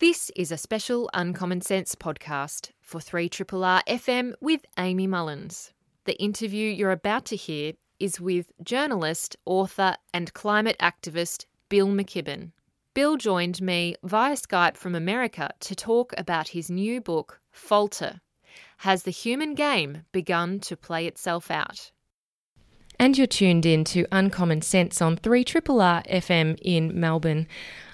This is a special Uncommon Sense podcast for 3RRR FM with Amy Mullins. The interview you're about to hear is with journalist, author, and climate activist Bill McKibben. Bill joined me via Skype from America to talk about his new book, Falter Has the Human Game Begun to Play Itself Out? And you're tuned in to Uncommon Sense on 3RRR FM in Melbourne.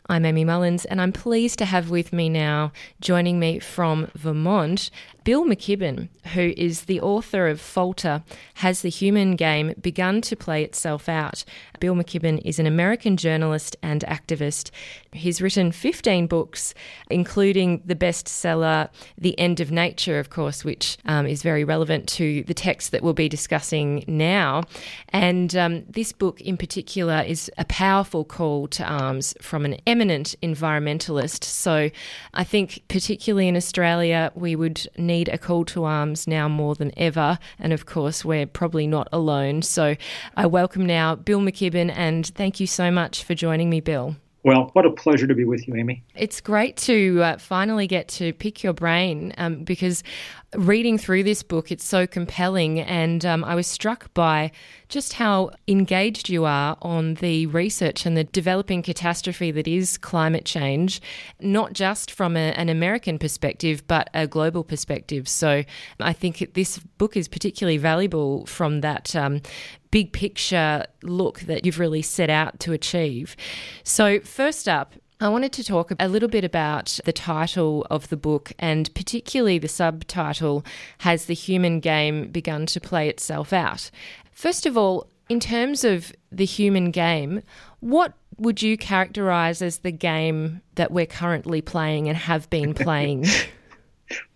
I'm Amy Mullins, and I'm pleased to have with me now, joining me from Vermont, Bill McKibben, who is the author of Falter Has the Human Game Begun to Play Itself Out? Bill McKibben is an American journalist and activist. He's written 15 books, including the bestseller The End of Nature, of course, which um, is very relevant to the text that we'll be discussing now. And um, this book in particular is a powerful call to arms from an eminent environmentalist. So I think, particularly in Australia, we would need need a call to arms now more than ever. And of course, we're probably not alone. So I welcome now Bill McKibben and thank you so much for joining me, Bill. Well, what a pleasure to be with you, Amy. It's great to uh, finally get to pick your brain um, because reading through this book, it's so compelling. And um, I was struck by just how engaged you are on the research and the developing catastrophe that is climate change, not just from a, an American perspective, but a global perspective. So I think this book is particularly valuable from that um, big picture look that you've really set out to achieve. So, first up, I wanted to talk a little bit about the title of the book and particularly the subtitle Has the Human Game Begun to Play Itself Out? First of all, in terms of the human game, what would you characterize as the game that we're currently playing and have been playing?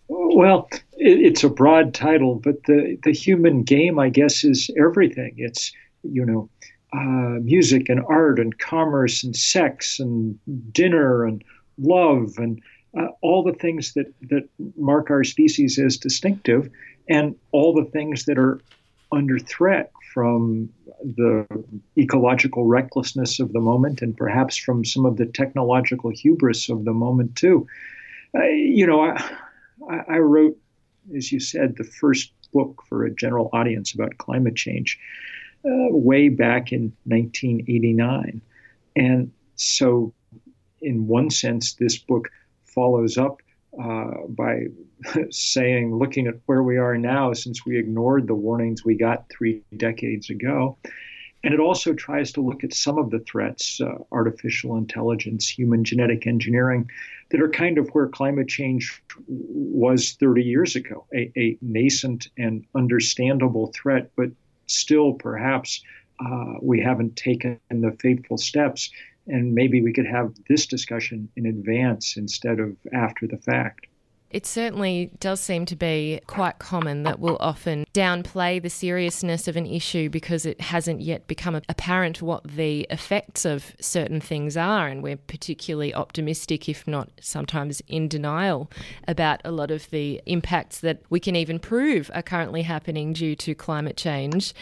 well, it's a broad title, but the, the human game, I guess, is everything. It's, you know, uh, music and art and commerce and sex and dinner and love and uh, all the things that, that mark our species as distinctive and all the things that are under threat from the ecological recklessness of the moment and perhaps from some of the technological hubris of the moment too. Uh, you know, I, I wrote, as you said, the first book for a general audience about climate change uh, way back in 1989. And so, in one sense, this book follows up uh, by saying, looking at where we are now since we ignored the warnings we got three decades ago. And it also tries to look at some of the threats, uh, artificial intelligence, human genetic engineering, that are kind of where climate change was 30 years ago a, a nascent and understandable threat, but still perhaps uh, we haven't taken the fateful steps. And maybe we could have this discussion in advance instead of after the fact. It certainly does seem to be quite common that we'll often downplay the seriousness of an issue because it hasn't yet become apparent what the effects of certain things are. And we're particularly optimistic, if not sometimes in denial, about a lot of the impacts that we can even prove are currently happening due to climate change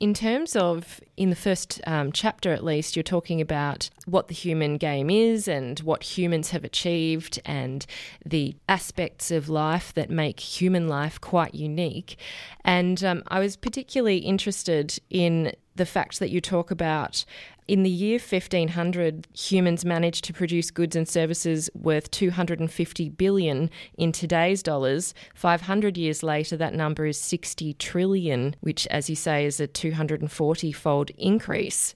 in terms of, in the first um, chapter at least, you're talking about what the human game is and what humans have achieved and the aspects of life that make human life quite unique. And um, I was particularly interested in the fact that you talk about in the year 1500, humans managed to produce goods and services worth 250 billion in today's dollars. 500 years later, that number is 60 trillion, which, as you say, is a 240 fold increase.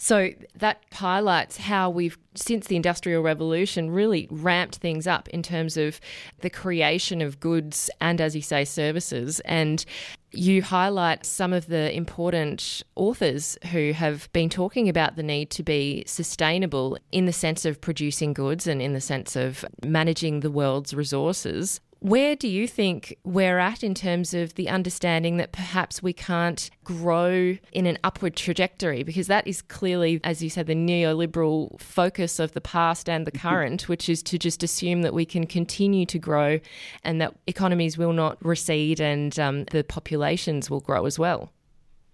So that highlights how we've, since the Industrial Revolution, really ramped things up in terms of the creation of goods and, as you say, services. And you highlight some of the important authors who have been talking about the need to be sustainable in the sense of producing goods and in the sense of managing the world's resources. Where do you think we're at in terms of the understanding that perhaps we can't grow in an upward trajectory? Because that is clearly, as you said, the neoliberal focus of the past and the current, which is to just assume that we can continue to grow and that economies will not recede and um, the populations will grow as well.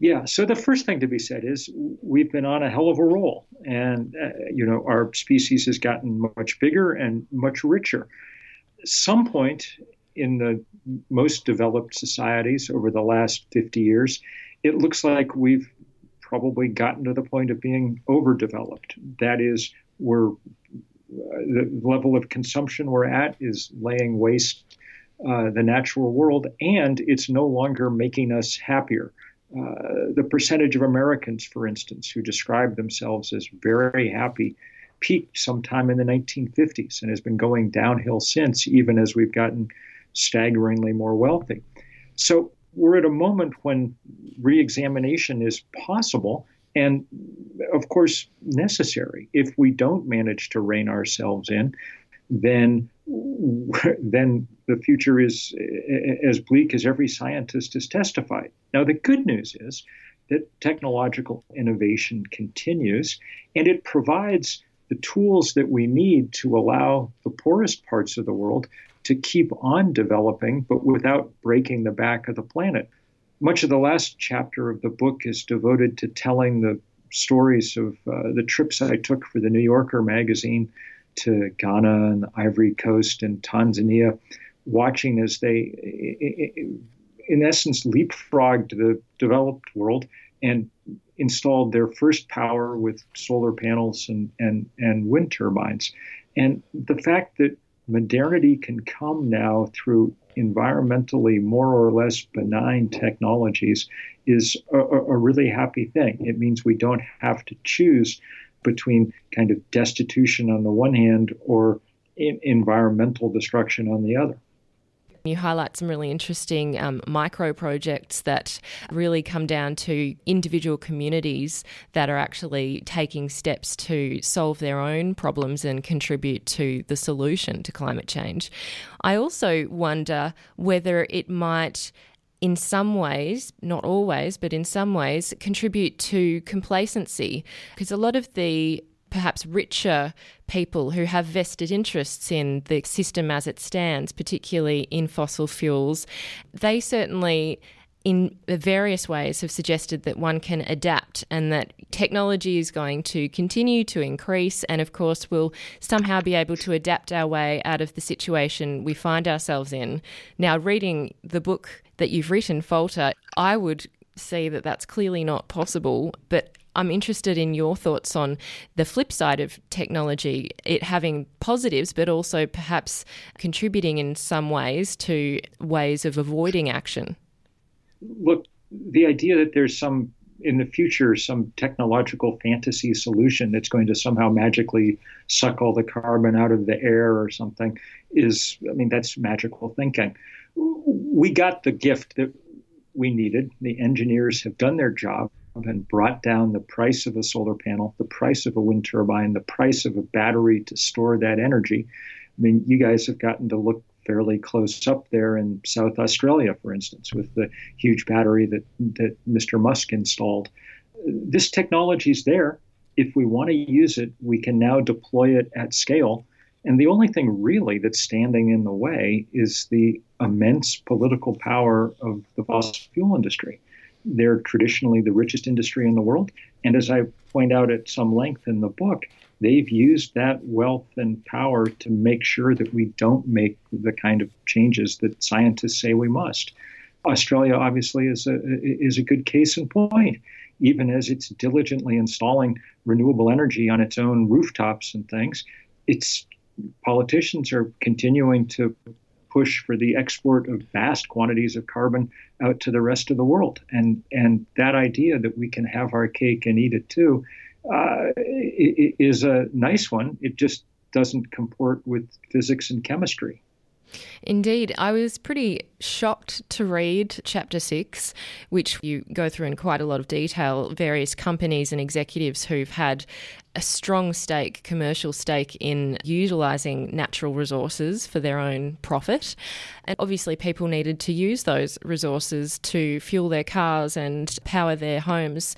Yeah, so the first thing to be said is we've been on a hell of a roll, and uh, you know our species has gotten much bigger and much richer. Some point in the most developed societies over the last 50 years, it looks like we've probably gotten to the point of being overdeveloped. That is, we're the level of consumption we're at is laying waste uh, the natural world, and it's no longer making us happier. Uh, the percentage of Americans, for instance, who describe themselves as very happy, peaked sometime in the 1950s and has been going downhill since, even as we've gotten staggeringly more wealthy. So we're at a moment when reexamination is possible and, of course, necessary. If we don't manage to rein ourselves in, then then the future is as bleak as every scientist has testified. Now, the good news is that technological innovation continues and it provides the tools that we need to allow the poorest parts of the world to keep on developing, but without breaking the back of the planet. Much of the last chapter of the book is devoted to telling the stories of uh, the trips I took for the New Yorker magazine to Ghana and the Ivory Coast and Tanzania, watching as they, in essence, leapfrogged the developed world and installed their first power with solar panels and, and, and wind turbines. And the fact that modernity can come now through environmentally more or less benign technologies is a, a, really happy thing. It means we don't have to choose between kind of destitution on the one hand or environmental destruction on the other. You highlight some really interesting um, micro projects that really come down to individual communities that are actually taking steps to solve their own problems and contribute to the solution to climate change. I also wonder whether it might in some ways, not always, but in some ways, contribute to complacency. Because a lot of the perhaps richer people who have vested interests in the system as it stands, particularly in fossil fuels, they certainly in various ways have suggested that one can adapt and that technology is going to continue to increase and of course we'll somehow be able to adapt our way out of the situation we find ourselves in. Now reading the book that you've written Falter, I would see that that's clearly not possible, but I'm interested in your thoughts on the flip side of technology, it having positives, but also perhaps contributing in some ways to ways of avoiding action. Look, the idea that there's some in the future some technological fantasy solution that's going to somehow magically suck all the carbon out of the air or something is i mean that's magical thinking. We got the gift that we needed. The engineers have done their job and brought down the price of a solar panel, the price of a wind turbine, the price of a battery to store that energy. I mean, you guys have gotten to look fairly close up there in South Australia, for instance, with the huge battery that, that Mr. Musk installed. This technology is there. If we want to use it, we can now deploy it at scale. And the only thing really that's standing in the way is the immense political power of the fossil fuel industry. They're traditionally the richest industry in the world. And as I point out at some length in the book, they've used that wealth and power to make sure that we don't make the kind of changes that scientists say we must. Australia obviously is a is a good case in point. Even as it's diligently installing renewable energy on its own rooftops and things, its politicians are continuing to push for the export of vast quantities of carbon out to the rest of the world. And and that idea that we can have our cake and eat it too uh, is a nice one. It just doesn't comport with physics and chemistry. Indeed, I was pretty shocked to read chapter six, which you go through in quite a lot of detail. Various companies and executives who've had a strong stake, commercial stake in utilising natural resources for their own profit. And obviously, people needed to use those resources to fuel their cars and power their homes.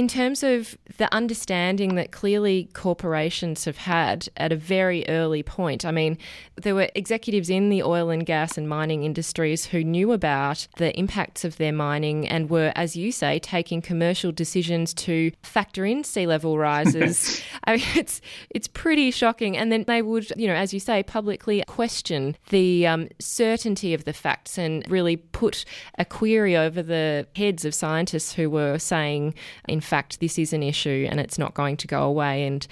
In terms of the understanding that clearly corporations have had at a very early point, I mean, there were executives in the oil and gas and mining industries who knew about the impacts of their mining and were, as you say, taking commercial decisions to factor in sea level rises. I mean, it's it's pretty shocking. And then they would, you know, as you say, publicly question the um, certainty of the facts and really put a query over the heads of scientists who were saying, in in fact, this is an issue and it's not going to go away. And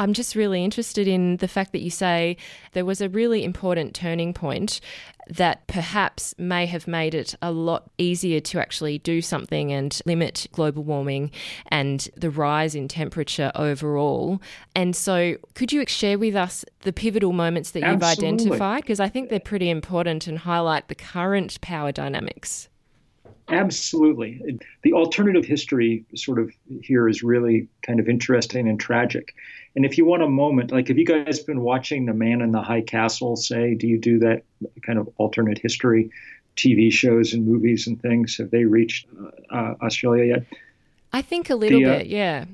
I'm just really interested in the fact that you say there was a really important turning point that perhaps may have made it a lot easier to actually do something and limit global warming and the rise in temperature overall. And so, could you share with us the pivotal moments that you've identified? Because I think they're pretty important and highlight the current power dynamics. Absolutely. The alternative history sort of here is really kind of interesting and tragic. And if you want a moment, like have you guys been watching The Man in the High Castle, say, do you do that kind of alternate history TV shows and movies and things? Have they reached uh, uh Australia yet? I think a little the, uh, bit, yeah.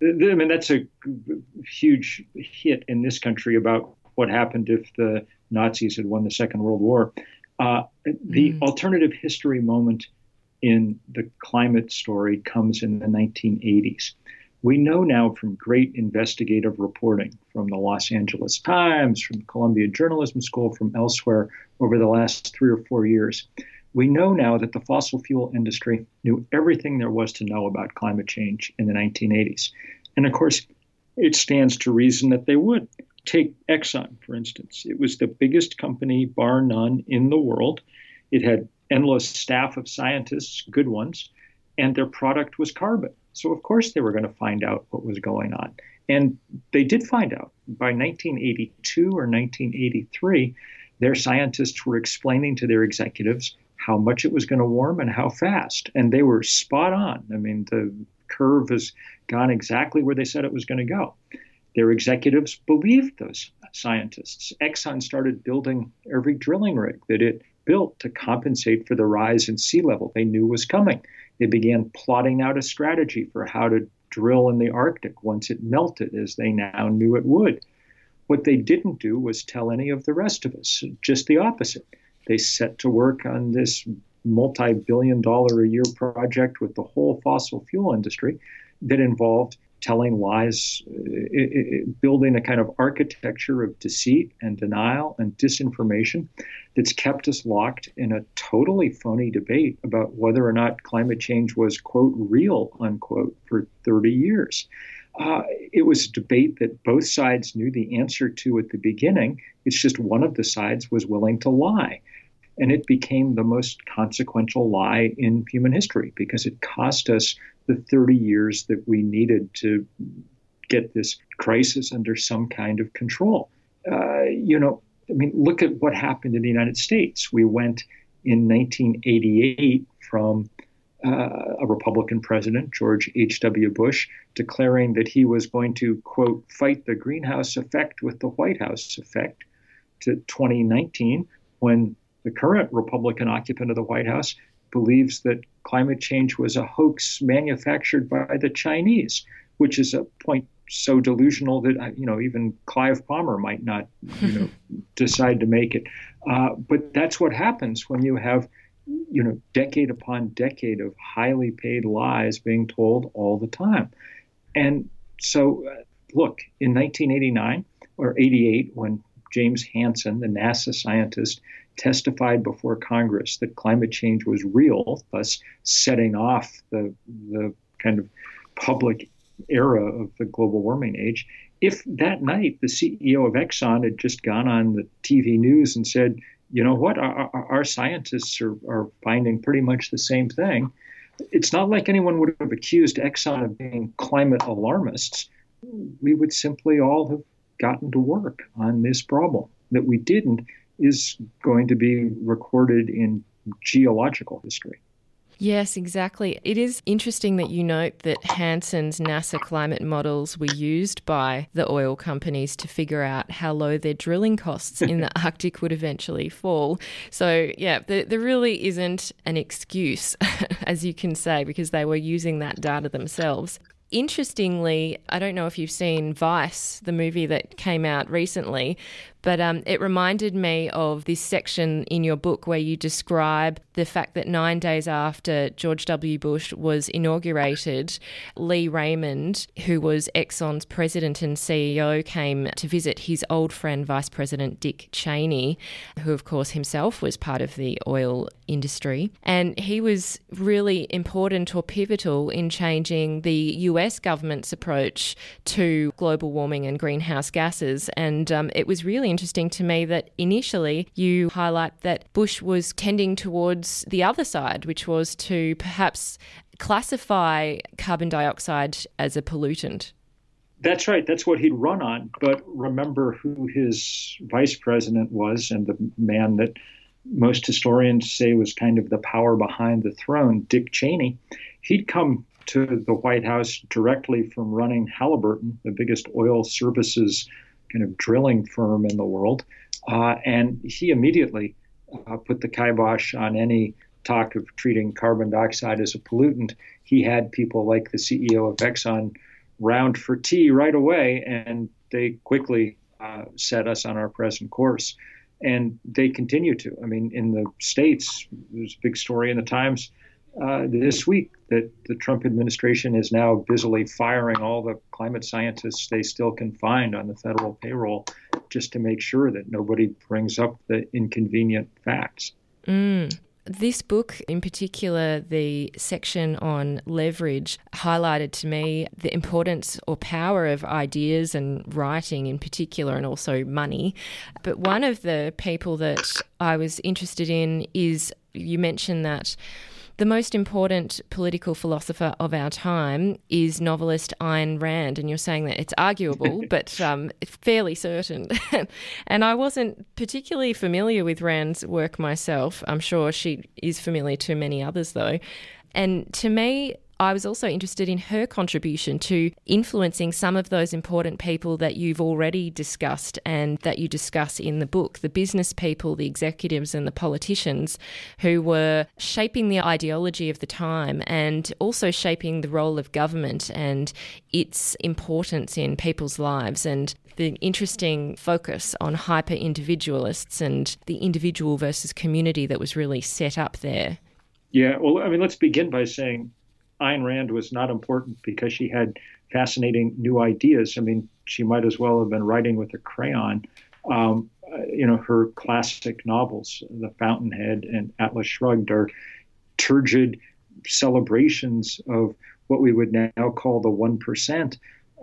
The, I mean, that's a huge hit in this country about what happened if the Nazis had won the Second World War. Uh, the mm. alternative history moment in the climate story comes in the 1980s. We know now from great investigative reporting from the Los Angeles Times, from Columbia Journalism School, from elsewhere over the last three or four years. We know now that the fossil fuel industry knew everything there was to know about climate change in the 1980s. And of course, it stands to reason that they would. Take Exxon, for instance. It was the biggest company, bar none, in the world. It had endless staff of scientists, good ones, and their product was carbon. So, of course, they were going to find out what was going on. And they did find out. By 1982 or 1983, their scientists were explaining to their executives how much it was going to warm and how fast. And they were spot on. I mean, the curve has gone exactly where they said it was going to go. Their executives believed those scientists. Exxon started building every drilling rig that it built to compensate for the rise in sea level they knew was coming. They began plotting out a strategy for how to drill in the Arctic once it melted, as they now knew it would. What they didn't do was tell any of the rest of us, just the opposite. They set to work on this multi billion dollar a year project with the whole fossil fuel industry that involved telling lies, it, it, building a kind of architecture of deceit and denial and disinformation that's kept us locked in a totally phony debate about whether or not climate change was, quote, real, unquote, for 30 years. Uh, it was a debate that both sides knew the answer to at the beginning. It's just one of the sides was willing to lie. And it became the most consequential lie in human history because it cost us the 30 years that we needed to get this crisis under some kind of control. Uh, you know, I mean, look at what happened in the United States. We went in 1988 from uh, a Republican president, George H.W. Bush, declaring that he was going to, quote, fight the greenhouse effect with the White House effect, to 2019, when the current Republican occupant of the White House believes that climate change was a hoax manufactured by the Chinese, which is a point so delusional that uh, you know even Clive Palmer might not you know decide to make it. Uh, but that's what happens when you have you know decade upon decade of highly paid lies being told all the time. And so, uh, look, in 1989 or 88, when James Hansen, the NASA scientist, testified before Congress that climate change was real, thus setting off the, the kind of public era of the global warming age. If that night the CEO of Exxon had just gone on the TV news and said, you know what, our, our scientists are, are finding pretty much the same thing, it's not like anyone would have accused Exxon of being climate alarmists. We would simply all have gotten to work on this problem. That we didn't is going to be recorded in geological history. Yes, exactly. It is interesting that you note that Hansen's NASA climate models were used by the oil companies to figure out how low their drilling costs in the Arctic would eventually fall. So, yeah, there, there really isn't an excuse, as you can say, because they were using that data themselves. Interestingly, I don't know if you've seen Vice, the movie that came out recently, but um, it reminded me of this section in your book where you describe the fact that nine days after George W. Bush was inaugurated, Lee Raymond, who was Exxon's president and CEO, came to visit his old friend, Vice President Dick Cheney, who, of course, himself was part of the oil industry. And he was really important or pivotal in changing the US government's approach to global warming and greenhouse gases. And um, it was really interesting to me that initially you highlight that Bush was tending towards the other side, which was to perhaps classify carbon dioxide as a pollutant. That's right. That's what he'd run on. But remember who his vice president was and the man that most historians say was kind of the power behind the throne, Dick Cheney. He'd come to the White House directly from running Halliburton, the biggest oil services kind of drilling firm in the world. Uh, and he immediately uh, put the kibosh on any talk of treating carbon dioxide as a pollutant. He had people like the CEO of Exxon round for tea right away, and they quickly uh, set us on our present course. And they continue to. I mean, in the States, there's a big story in the Times uh, this week that the Trump administration is now busily firing all the climate scientists they still can find on the federal payroll just to make sure that nobody brings up the inconvenient facts. Mm. This book, in particular, the section on leverage, highlighted to me the importance or power of ideas and writing in particular, and also money. But one of the people that I was interested in is you mentioned that the most important political philosopher of our time is novelist Ayn Rand, and you're saying that it's arguable, but um, fairly certain. and I wasn't particularly familiar with Rand's work myself. I'm sure she is familiar to many others, though. And to me, I was also interested in her contribution to influencing some of those important people that you've already discussed and that you discuss in the book the business people, the executives, and the politicians who were shaping the ideology of the time and also shaping the role of government and its importance in people's lives. And the interesting focus on hyper individualists and the individual versus community that was really set up there. Yeah, well, I mean, let's begin by saying Ayn Rand was not important because she had fascinating new ideas. I mean, she might as well have been writing with a crayon. Um, uh, you know, her classic novels, The Fountainhead and Atlas Shrugged, are turgid celebrations of what we would now call the 1%.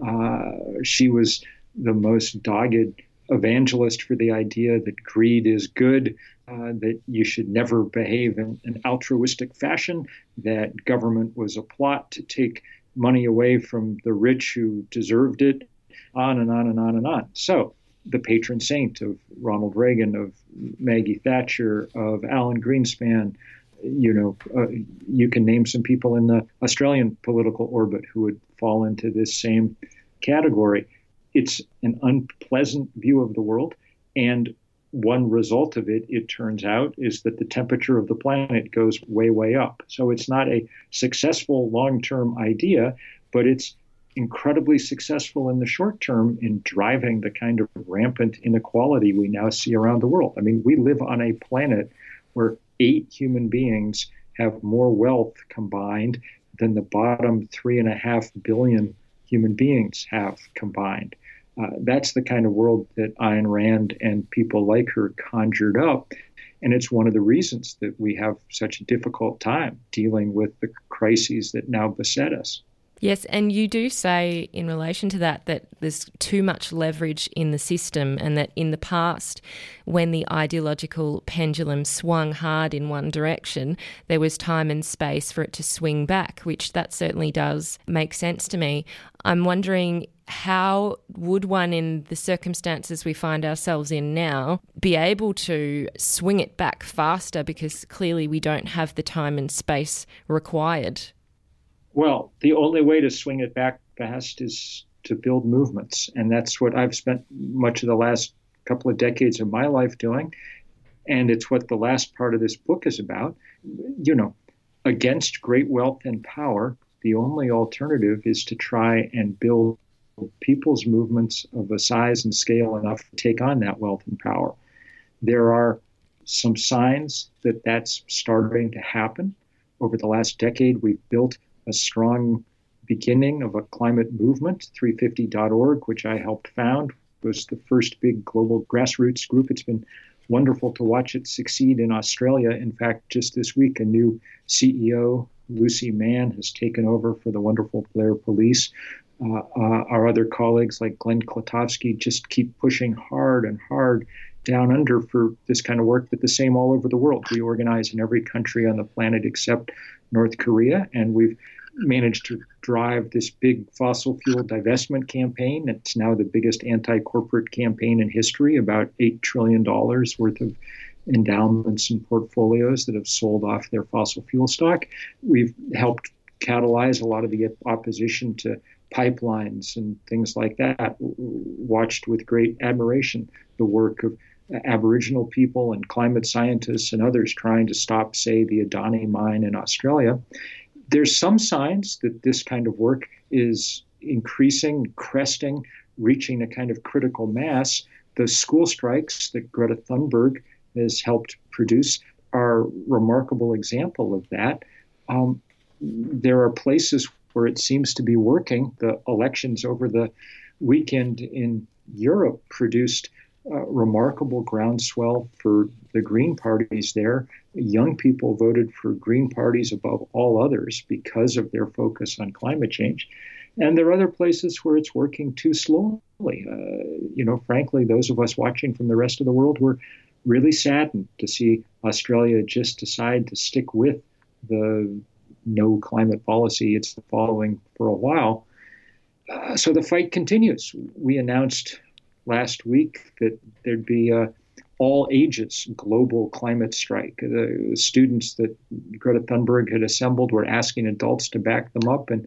Uh, she was the most dogged evangelist for the idea that greed is good, uh, that you should never behave in an altruistic fashion, that government was a plot to take money away from the rich who deserved it, on and on and on and on. So, the patron saint of Ronald Reagan, of Maggie Thatcher, of Alan Greenspan, you know, uh, you can name some people in the Australian political orbit who would fall into this same category. It's an unpleasant view of the world. And one result of it, it turns out, is that the temperature of the planet goes way, way up. So it's not a successful long term idea, but it's incredibly successful in the short term in driving the kind of rampant inequality we now see around the world. I mean, we live on a planet where eight human beings have more wealth combined than the bottom three and a half billion human beings have combined. Uh, that's the kind of world that Ayn Rand and people like her conjured up. And it's one of the reasons that we have such a difficult time dealing with the crises that now beset us. Yes, and you do say in relation to that that there's too much leverage in the system, and that in the past, when the ideological pendulum swung hard in one direction, there was time and space for it to swing back, which that certainly does make sense to me. I'm wondering how would one, in the circumstances we find ourselves in now, be able to swing it back faster because clearly we don't have the time and space required? Well, the only way to swing it back fast is to build movements. And that's what I've spent much of the last couple of decades of my life doing. And it's what the last part of this book is about. You know, against great wealth and power, the only alternative is to try and build people's movements of a size and scale enough to take on that wealth and power. There are some signs that that's starting to happen. Over the last decade, we've built a strong beginning of a climate movement. 350.org, which I helped found, was the first big global grassroots group. It's been wonderful to watch it succeed in Australia. In fact, just this week, a new CEO, Lucy Manne, has taken over for the wonderful Blair Palese. Uh, uh, our other colleagues like Glen Klatovsky just keep pushing hard and hard down under for this kind of work, but the same all over the world. We organize in every country on the planet except North Korea, and we've managed to drive this big fossil fuel divestment campaign. It's now the biggest anti corporate campaign in history, about $8 trillion worth of endowments and portfolios that have sold off their fossil fuel stock. We've helped catalyze a lot of the opposition to pipelines and things like that. Watched with great admiration the work of Aboriginal people and climate scientists and others trying to stop, say, the Adani mine in Australia. There's some signs that this kind of work is increasing, cresting, reaching a kind of critical mass. The school strikes that Greta Thunberg has helped produce are remarkable example of that. Um, there are places where it seems to be working. The elections over the weekend in Europe produced remarkable groundswell for the Green parties there. Young people voted for Green parties above all others because of their focus on climate change. And there are other places where it's working too slowly. Uh, you know, frankly, those of us watching from the rest of the world were really saddened to see Australia just decide to stick with the no climate policy it's following for a while. Uh, so the fight continues. We announced last week that there'd be a all ages global climate strike. The students that Greta Thunberg had assembled were asking adults to back them up, and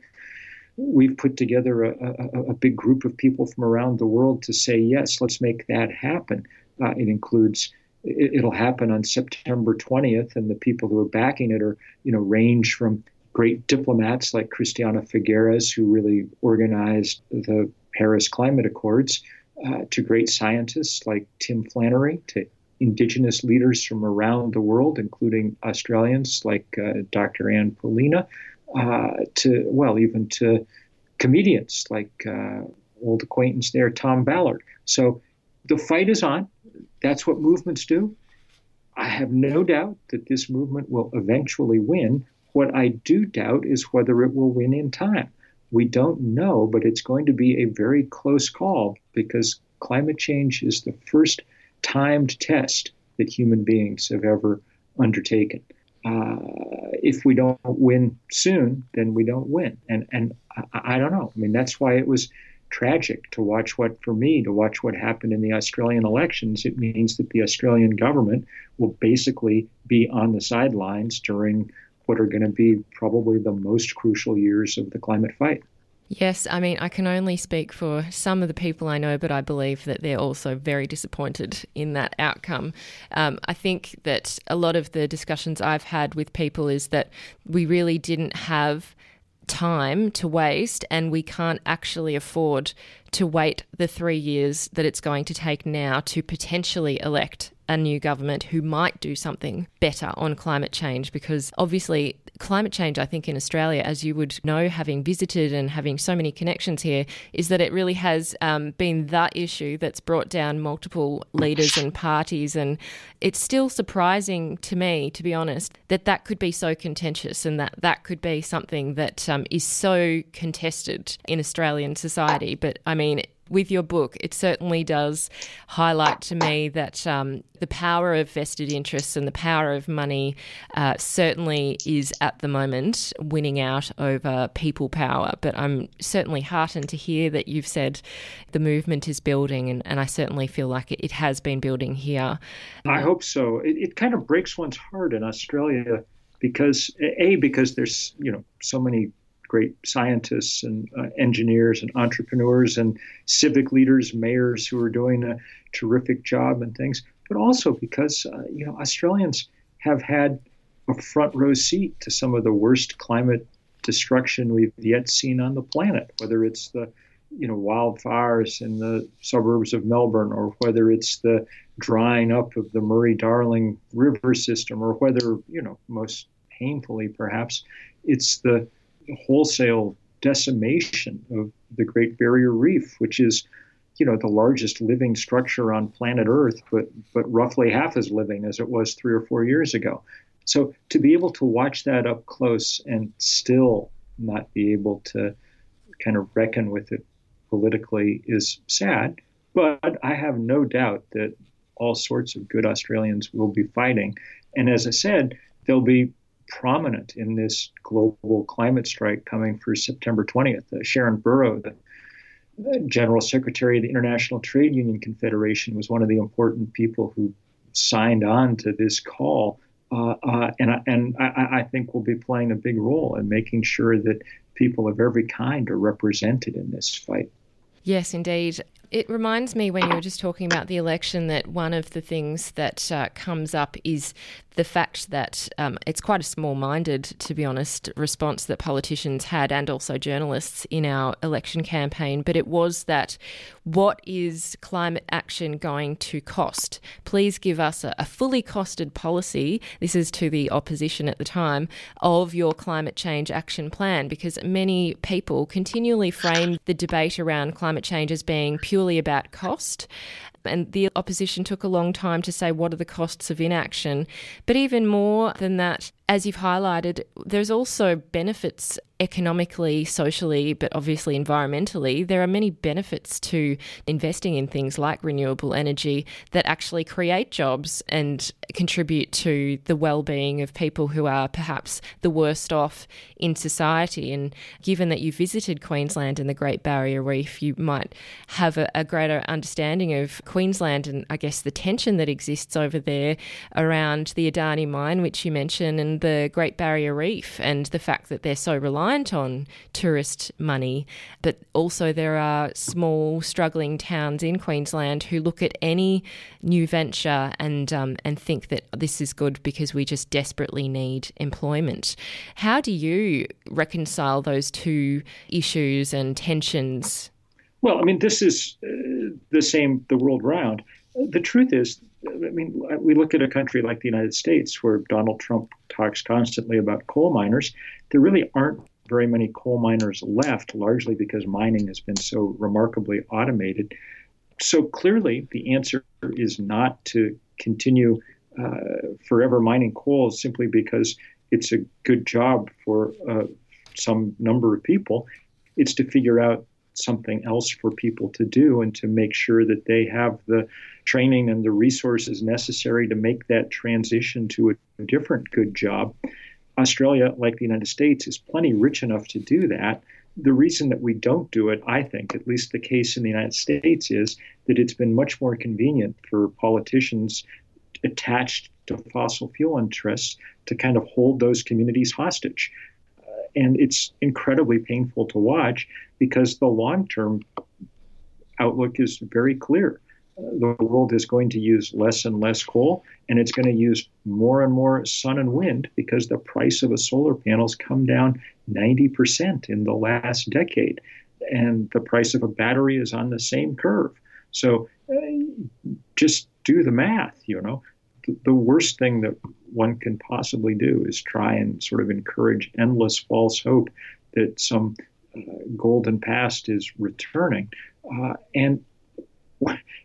we've put together a, a, a big group of people from around the world to say yes, let's make that happen. Uh, it includes it'll happen on September 20th, and the people who are backing it are, you know, range from great diplomats like Christiana Figueres, who really organized the Paris Climate Accords, uh, to great scientists like Tim Flannery, to indigenous leaders from around the world, including Australians like uh, Dr. Anne Poelina, uh, to, well, even to comedians like uh, old acquaintance there, Tom Ballard. So the fight is on. That's what movements do. I have no doubt that this movement will eventually win. What I do doubt is whether it will win in time. We don't know, but it's going to be a very close call because climate change is the first timed test that human beings have ever undertaken. Uh, if we don't win soon, then we don't win. And and I, I, don't know. I mean, that's why it was tragic to watch what, for me, to watch what happened in the Australian elections. It means that the Australian government will basically be on the sidelines during what are going to be probably the most crucial years of the climate fight. Yes, I mean, I can only speak for some of the people I know, but I believe that they're also very disappointed in that outcome. Um, I think that a lot of the discussions I've had with people is that we really didn't have time to waste and we can't actually afford to wait the three years that it's going to take now to potentially elect a new government who might do something better on climate change because obviously climate change I think in Australia as you would know having visited and having so many connections here is that it really has um, been that issue that's brought down multiple leaders and parties. And it's still surprising to me to be honest that that could be so contentious and that that could be something that um, is so contested in Australian society. But I mean with your book, it certainly does highlight to me that um, the power of vested interests and the power of money uh, certainly is at the moment winning out over people power. But I'm certainly heartened to hear that you've said the movement is building, and, and I certainly feel like it, it, has been building here. I hope so. It, it kind of breaks one's heart in Australia because a because there's you know so many great scientists and uh, engineers and entrepreneurs and civic leaders, mayors who are doing a terrific job and things, but also because uh, you know Australians have had a front row seat to some of the worst climate destruction we've yet seen on the planet, whether it's the you know wildfires in the suburbs of Melbourne, or whether it's the drying up of the Murray Darling River system, or whether you know most painfully perhaps it's the wholesale decimation of the Great Barrier Reef, which is, you know, the largest living structure on planet Earth, but but roughly half as living as it was three or four years ago. So to be able to watch that up close and still not be able to kind of reckon with it politically is sad. But I have no doubt that all sorts of good Australians will be fighting. And as I said, there'll be prominent in this global climate strike coming for September 20th. Uh, Sharan Burrow, the, the General Secretary of the International Trade Union Confederation, was one of the important people who signed on to this call. Uh, uh, and I, and I, I, think will be playing a big role in making sure that people of every kind are represented in this fight. Yes, indeed. It reminds me when you were just talking about the election that one of the things that uh, comes up is the fact that um, it's quite a small minded, to be honest, response that politicians had and also journalists in our election campaign. But it was that what is climate action going to cost? Please give us a, a fully costed policy. This is to the opposition at the time of your climate change action plan because many people continually frame the debate around climate change as being purely about cost and the opposition took a long time to say what are the costs of inaction. But even more than that, as you've highlighted, there's also benefits economically, socially, but obviously environmentally. There are many benefits to investing in things like renewable energy that actually create jobs and contribute to the well-being of people who are perhaps the worst off in society. And given that you visited Queensland and the Great Barrier Reef, you might have a, a greater understanding of Queensland and I guess the tension that exists over there around the Adani mine, which you mentioned, and the Great Barrier Reef and the fact that they're so reliant on tourist money. But also, there are small, struggling towns in Queensland who look at any new venture and um, and think that this is good because we just desperately need employment. How do you reconcile those two issues and tensions? Well, I mean, this is uh, the same the world round. The truth is, I mean, we look at a country like the United States where Donald Trump talks constantly about coal miners. There really aren't very many coal miners left, largely because mining has been so remarkably automated. So clearly, the answer is not to continue uh, forever mining coal simply because it's a good job for uh, some number of people. It's to figure out something else for people to do and to make sure that they have the training and the resources necessary to make that transition to a different good job. Australia, like the United States, is plenty rich enough to do that. The reason that we don't do it, I think, at least the case in the United States, is that it's been much more convenient for politicians attached to fossil fuel interests to kind of hold those communities hostage and it's incredibly painful to watch because the long term outlook is very clear. The world is going to use less and less coal, and it's going to use more and more sun and wind because the price of a solar panel's come down 90% in the last decade, and the price of a battery is on the same curve. So, uh, just do the math, you know. The, worst thing that one can possibly do is try and sort of encourage endless false hope that some uh, golden past is returning. Uh, and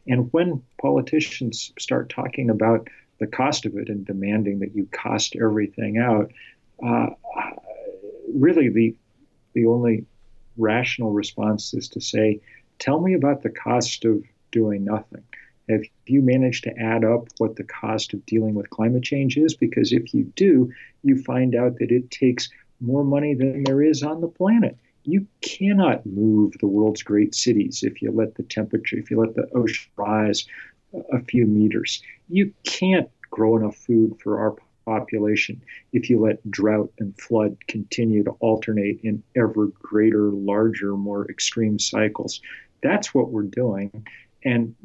and when politicians start talking about the cost of it and demanding that you cost everything out, uh, really the the only rational response is to say, "Tell me about the cost of doing nothing." Have you managed to add up what the cost of dealing with climate change is? Because if you do, you find out that it takes more money than there is on the planet. You cannot move the world's great cities if you let the temperature, if you let the ocean rise a few meters. You can't grow enough food for our population if you let drought and flood continue to alternate in ever greater, larger, more extreme cycles. That's what we're doing. And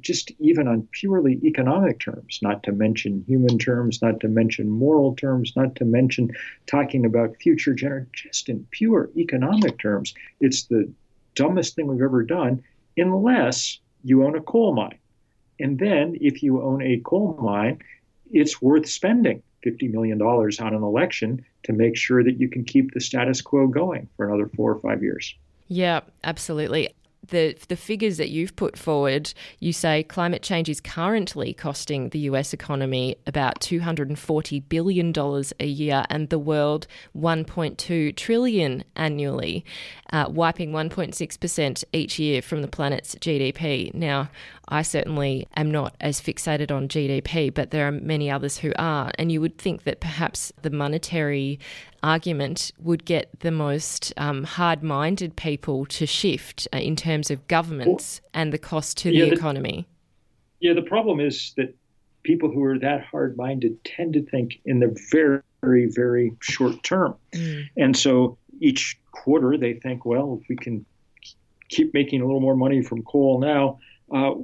just even on purely economic terms, not to mention human terms, not to mention moral terms, not to mention talking about future generations, just in pure economic terms, it's the dumbest thing we've ever done, unless you own a coal mine. And then if you own a coal mine, it's worth spending $50 million on an election to make sure that you can keep the status quo going for another four or five years. Yeah, absolutely the the figures that you've put forward, you say climate change is currently costing the US economy about 240 billion dollars a year and the world 1.2 trillion annually, uh, wiping 1.6% each year from the planet's GDP. Now, I certainly am not as fixated on GDP, but there are many others who are. And you would think that perhaps the monetary argument would get the most um, hard minded people to shift uh, in terms of governments and the cost to yeah, the, the economy. Yeah, the problem is that people who are that hard minded tend to think in the very, very, very short term. Mm. And so each quarter they think, well, if we can keep making a little more money from coal now, uh,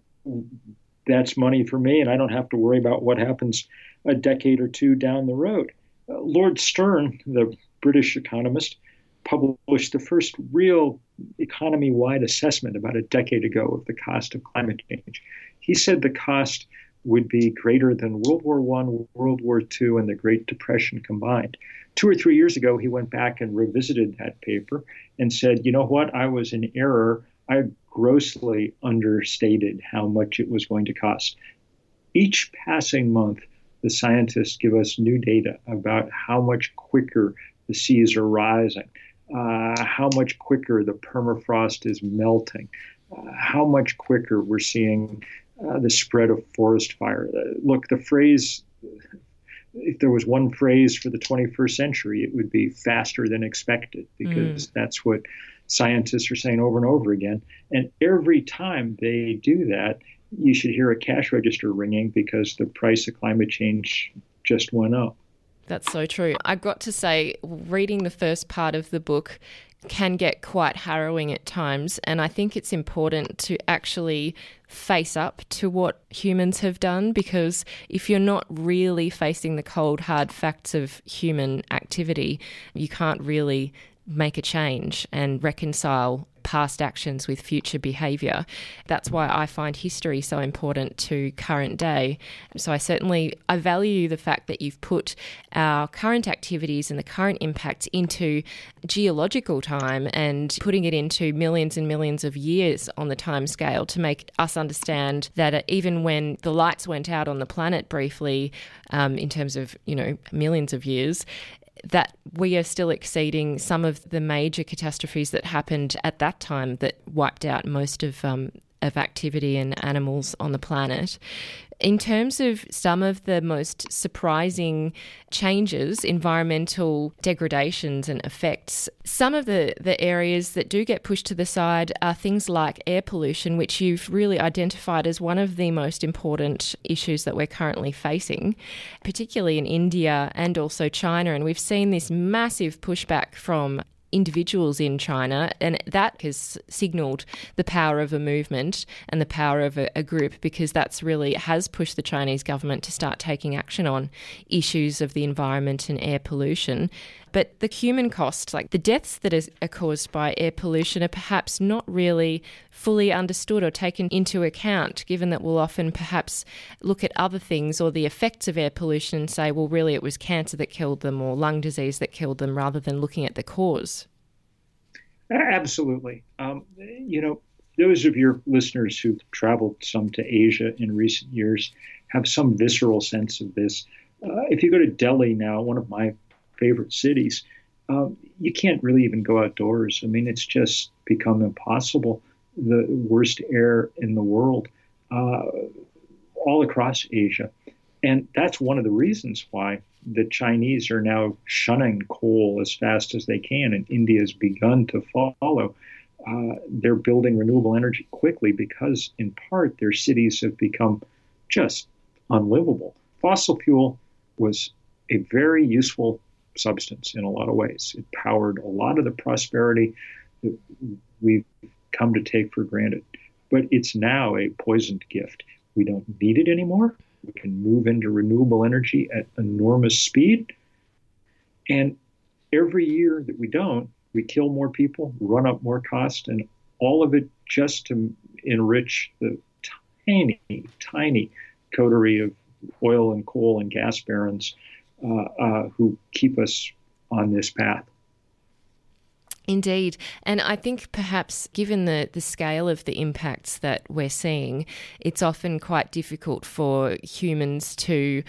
that's money for me, and I don't have to worry about what happens a decade or two down the road. Uh, Lord Stern, the British economist, published the first real economy wide assessment about a decade ago of the cost of climate change. He said the cost would be greater than World War I, World War II, and the Great Depression combined. Two or three years ago, he went back and revisited that paper and said, you know what, I was in error. I grossly understated how much it was going to cost. Each passing month, the scientists give us new data about how much quicker the seas are rising, uh, how much quicker the permafrost is melting, uh, how much quicker we're seeing uh, the spread of forest fire. Uh, look, the phrase, if there was one phrase for the 21st century, it would be faster than expected because mm. that's what scientists are saying over and over again. And every time they do that, you should hear a cash register ringing because the price of climate change just went up. That's so true. I've got to say, reading the first part of the book can get quite harrowing at times. And I think it's important to actually face up to what humans have done because if you're not really facing the cold, hard facts of human activity, you can't really make a change and reconcile past actions with future behaviour. That's why I find history so important to current day. So I certainly I value the fact that you've put our current activities and the current impacts into geological time and putting it into millions and millions of years on the time scale to make us understand that even when the lights went out on the planet briefly, um, in terms of you know millions of years, that we are still exceeding some of the major catastrophes that happened at that time that wiped out most of um, of activity and animals on the planet. In terms of some of the most surprising changes, environmental degradations and effects, some of the, the areas that do get pushed to the side are things like air pollution, which you've really identified as one of the most important issues that we're currently facing, particularly in India and also China. And we've seen this massive pushback from individuals in China, and that has signaled the power of a movement and the power of a, a, group because that's really has pushed the Chinese government to start taking action on issues of the environment and air pollution. But the human cost, like the deaths that are caused by air pollution, are perhaps not really fully understood or taken into account, given that we'll often perhaps look at other things or the effects of air pollution and say, well, really it was cancer that killed them or lung disease that killed them, rather than looking at the cause. Absolutely. Um, you know, those of your listeners who've traveled some to Asia in recent years have some visceral sense of this. Uh, if you go to Delhi now, one of my favorite cities, um, you can't really even go outdoors. I mean, it's just become impossible. The worst air in the world, uh, all across Asia. And that's one of the reasons why the Chinese are now shunning coal as fast as they can, and India's begun to follow. Uh, they're building renewable energy quickly because, in part, their cities have become just unlivable. Fossil fuel was a very useful substance in a lot of ways. It powered a lot of the prosperity that we've come to take for granted. But it's now a poisoned gift. We don't need it anymore. We can move into renewable energy at enormous speed. And every year that we don't, we kill more people, run up more cost, and all of it just to enrich the tiny, tiny coterie of oil and coal and gas barons Uh, uh, who keep us on this path. Indeed. And I think perhaps given the, the scale of the impacts that we're seeing, it's often quite difficult for humans to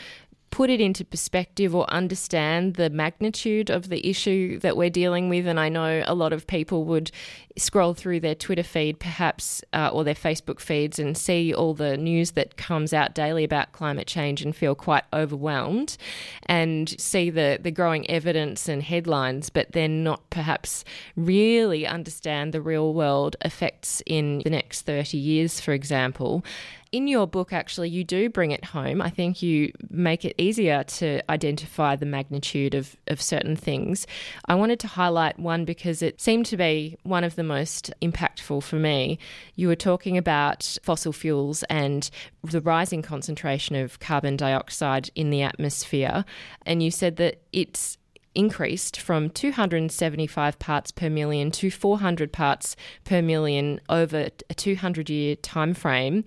put it into perspective or understand the magnitude of the issue that we're dealing with. And I know a lot of people would scroll through their Twitter feed, perhaps, uh, or their Facebook feeds, and see all the news that comes out daily about climate change and feel quite overwhelmed and see the, the growing evidence and headlines, but then not perhaps really understand the real world effects in the next 30 years, for example in your book, actually, you do bring it home. I think you make it easier to identify the magnitude of, of certain things. I wanted to highlight one because it seemed to be one of the most impactful for me. You were talking about fossil fuels and the rising concentration of carbon dioxide in the atmosphere, and you said that it's increased from 275 parts per million to 400 parts per million over a 200 year time frame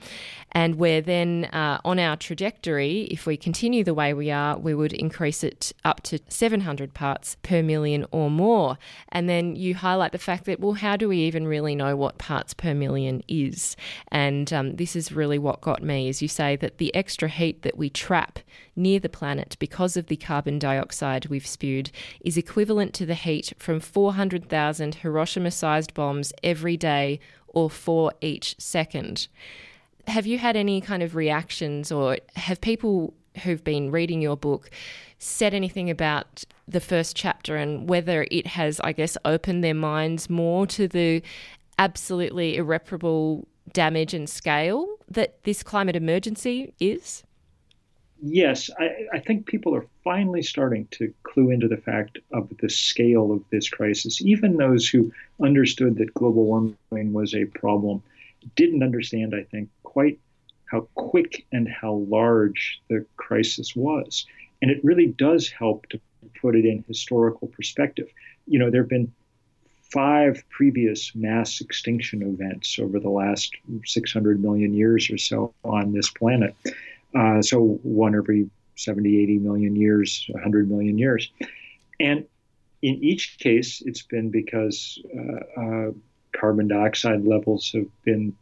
and we're then uh, on our trajectory if we continue the way we are we would increase it up to 700 parts per million or more. And then you highlight the fact that well how do we even really know what parts per million is? And um, this is really what got me as you say that the extra heat that we trap near the planet because of the carbon dioxide we've spewed is equivalent to the heat from 400,000 Hiroshima sized bombs every day or four each second. Have you had any kind of reactions, or have people who've been reading your book said anything about the first chapter and whether it has, I guess, opened their minds more to the absolutely irreparable damage and scale that this climate emergency is? Yes, I, I, think people are finally starting to clue into the fact of the scale of this crisis. Even those who understood that global warming was a problem didn't understand, I think, quite how quick and how large the crisis was. And it really does help to put it in historical perspective. You know, there have been five previous mass extinction events over the last 600 million years or so on this planet. Uh, so one every 70, 80 million years, 100 million years. And in each case, it's been because uh, uh, carbon dioxide levels have been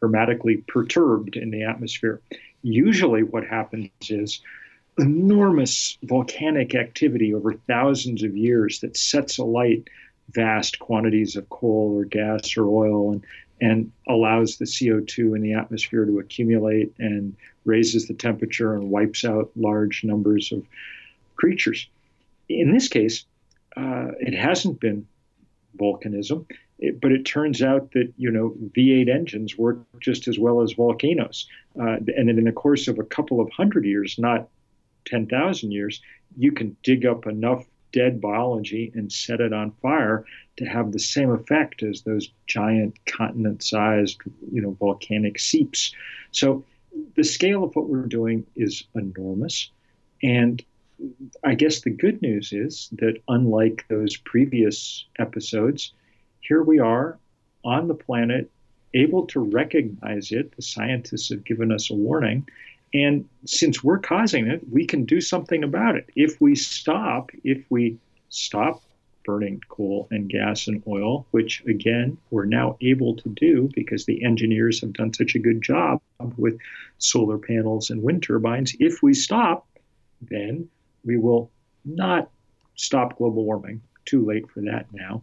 dramatically perturbed in the atmosphere. Usually, what happens is enormous volcanic activity over thousands of years that sets alight vast quantities of coal or gas or oil and and allows the CO2 in the atmosphere to accumulate and raises the temperature and wipes out large numbers of creatures. In this case, uh, it hasn't been volcanism, it, but it turns out that you know V8 engines work just as well as volcanoes, uh, and in the course of a couple of hundred years, not 10,000 years, you can dig up enough dead biology and set it on fire to have the same effect as those giant continent-sized, you know, volcanic seeps. So the scale of what we're doing is enormous, and I guess the good news is that unlike those previous episodes, here we are on the planet, able to recognize it. The scientists have given us a warning. And since we're causing it, we can do something about it. If we stop, if we stop burning coal and gas and oil, which again, we're now able to do because the engineers have done such a good job with solar panels and wind turbines. If we stop, then we will not stop global warming. Too late for that now.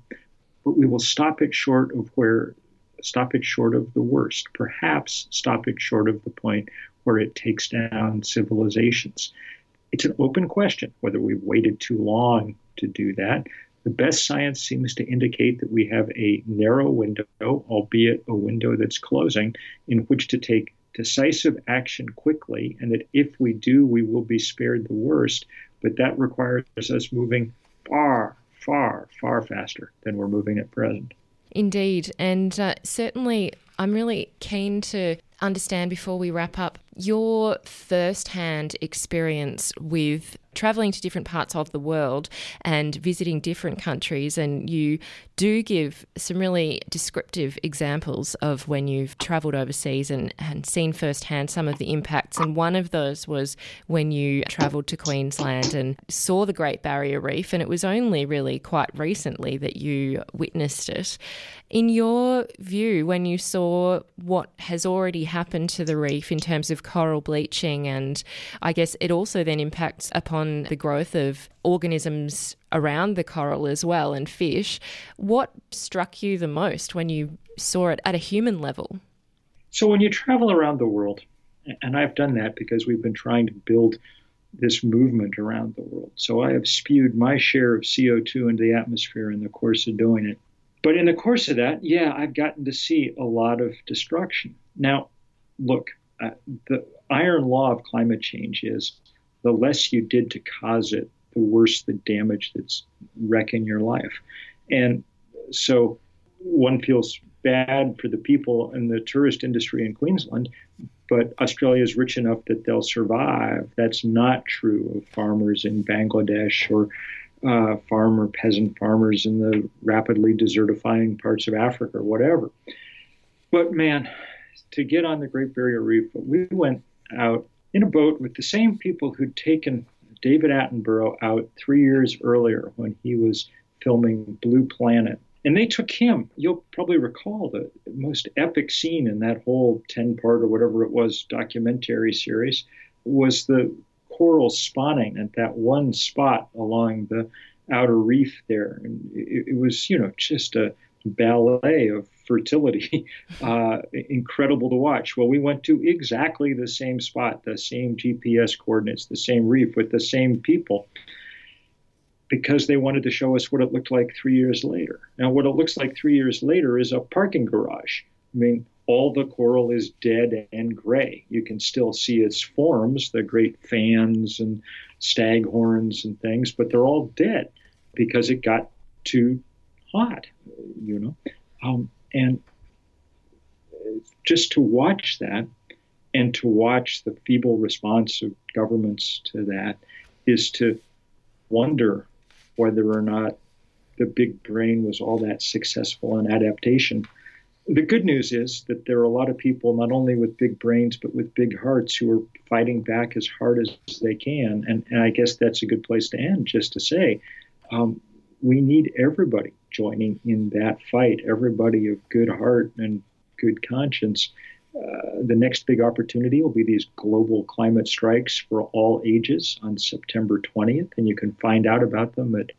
But we will stop it short of where, stop it short of the worst. Perhaps stop it short of the point where it takes down civilizations. It's an open question whether we've waited too long to do that. The best science seems to indicate that we have a narrow window, albeit a window that's closing, in which to take decisive action quickly, and that if we do, we will be spared the worst. But that requires us moving far, far, far faster than we're moving at present. Indeed. And uh, certainly, I'm really keen to understand before we wrap up your first hand experience with traveling to different parts of the world and visiting different countries. And you do give some really descriptive examples of when you've traveled overseas and, and seen firsthand some of the impacts. And one of those was when you traveled to Queensland and saw the Great Barrier Reef. And it was only really quite recently that you witnessed it. In your view, when you saw what has already happened to the reef in terms of coral bleaching, and I guess it also then impacts upon the growth of organisms around the coral as well and fish. What struck you the most when you saw it at a human level? So, when you travel around the world, and I've done that because we've been trying to build this movement around the world. So, I have spewed my share of CO2 into the atmosphere in the course of doing it. But in the course of that, yeah, I've gotten to see a lot of destruction. Now, look, uh, the iron law of climate change is the less you did to cause it, the worse the damage that's wrecking your life. And so one feels bad for the people in the tourist industry in Queensland, but Australia is rich enough that they'll survive. That's not true of farmers in Bangladesh or uh, farmer, peasant farmers in the rapidly desertifying parts of Africa or whatever. But man, to get on the Great Barrier Reef, we went out in a boat with the same people who'd taken David Attenborough out three years earlier when he was filming Blue Planet. And they took him. You'll probably recall the most epic scene in that whole 10 part or whatever it was documentary series was the coral spawning at that one spot along the outer reef there. And it, it was, you know, just a ballet of fertility, uh, incredible to watch. Well, we went to exactly the same spot, the same GPS coordinates, the same reef with the same people because they wanted to show us what it looked like three years later. Now, what it looks like three years later is a parking garage. I mean, all the coral is dead and gray. You can still see its forms, the great fans and staghorns and things, but they're all dead because it got too hot, you know. Um, and just to watch that and to watch the feeble response of governments to that is to wonder whether or not the big brain was all that successful in adaptation the good news is that there are a lot of people, not only with big brains, but with big hearts, who are fighting back as hard as they can. And, and I guess that's a good place to end, just to say um, we need everybody joining in that fight, everybody of good heart and good conscience. Uh, the next big opportunity will be these global climate strikes for all ages on September 20th, and you can find out about them at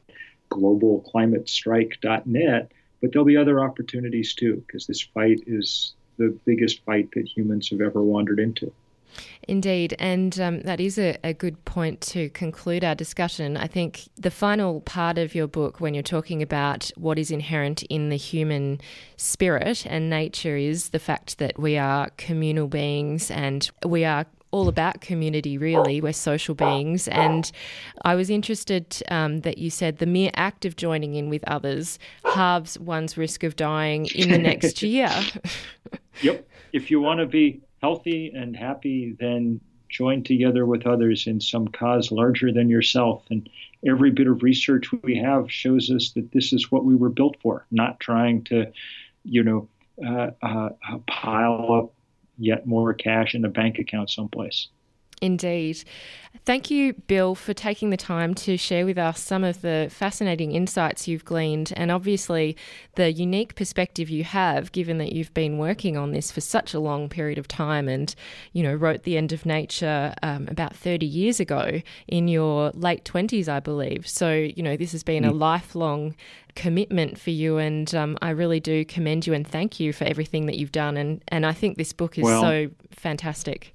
globalclimatestrike.net. But there'll be other opportunities too, because this fight is the biggest fight that humans have ever wandered into. Indeed, and um, that is a, a, good point to conclude our discussion. I think the final part of your book, when you're talking about what is inherent in the human spirit and nature, is the fact that we are communal beings and we are all about community, really. We're social beings. And I was interested um, that you said the mere act of joining in with others halves one's risk of dying in the next year. yep. If you want to be healthy and happy, then join together with others in some cause larger than yourself. And every bit of research we have shows us that this is what we were built for, not trying to, you know, uh, uh, pile up yet more cash in a bank account someplace. Indeed. Thank you, Bill, for taking the time to share with us some of the fascinating insights you've gleaned and obviously the unique perspective you have, given that you've been working on this for such a long period of time and, you know, wrote The End of Nature um, about 30 years ago in your late 20s, I believe. So, you know, this has been mm. a lifelong commitment for you, and um, I really do commend you and thank you for everything that you've done. And, and I think this book is well, so fantastic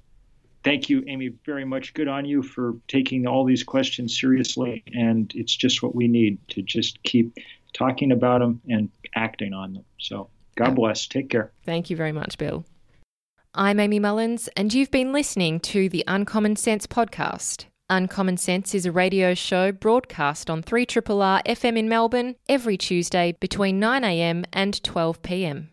thank you, Amy, very much. Good on you for taking all these questions seriously. And it's just what we need to just keep talking about them and acting on them. So God bless. Take care. Thank you very much, Bill. I'm Amy Mullins, and you've been listening to the Uncommon Sense podcast. Uncommon Sense is a radio show broadcast on 3RRR FM in Melbourne every Tuesday between 9am and 12pm.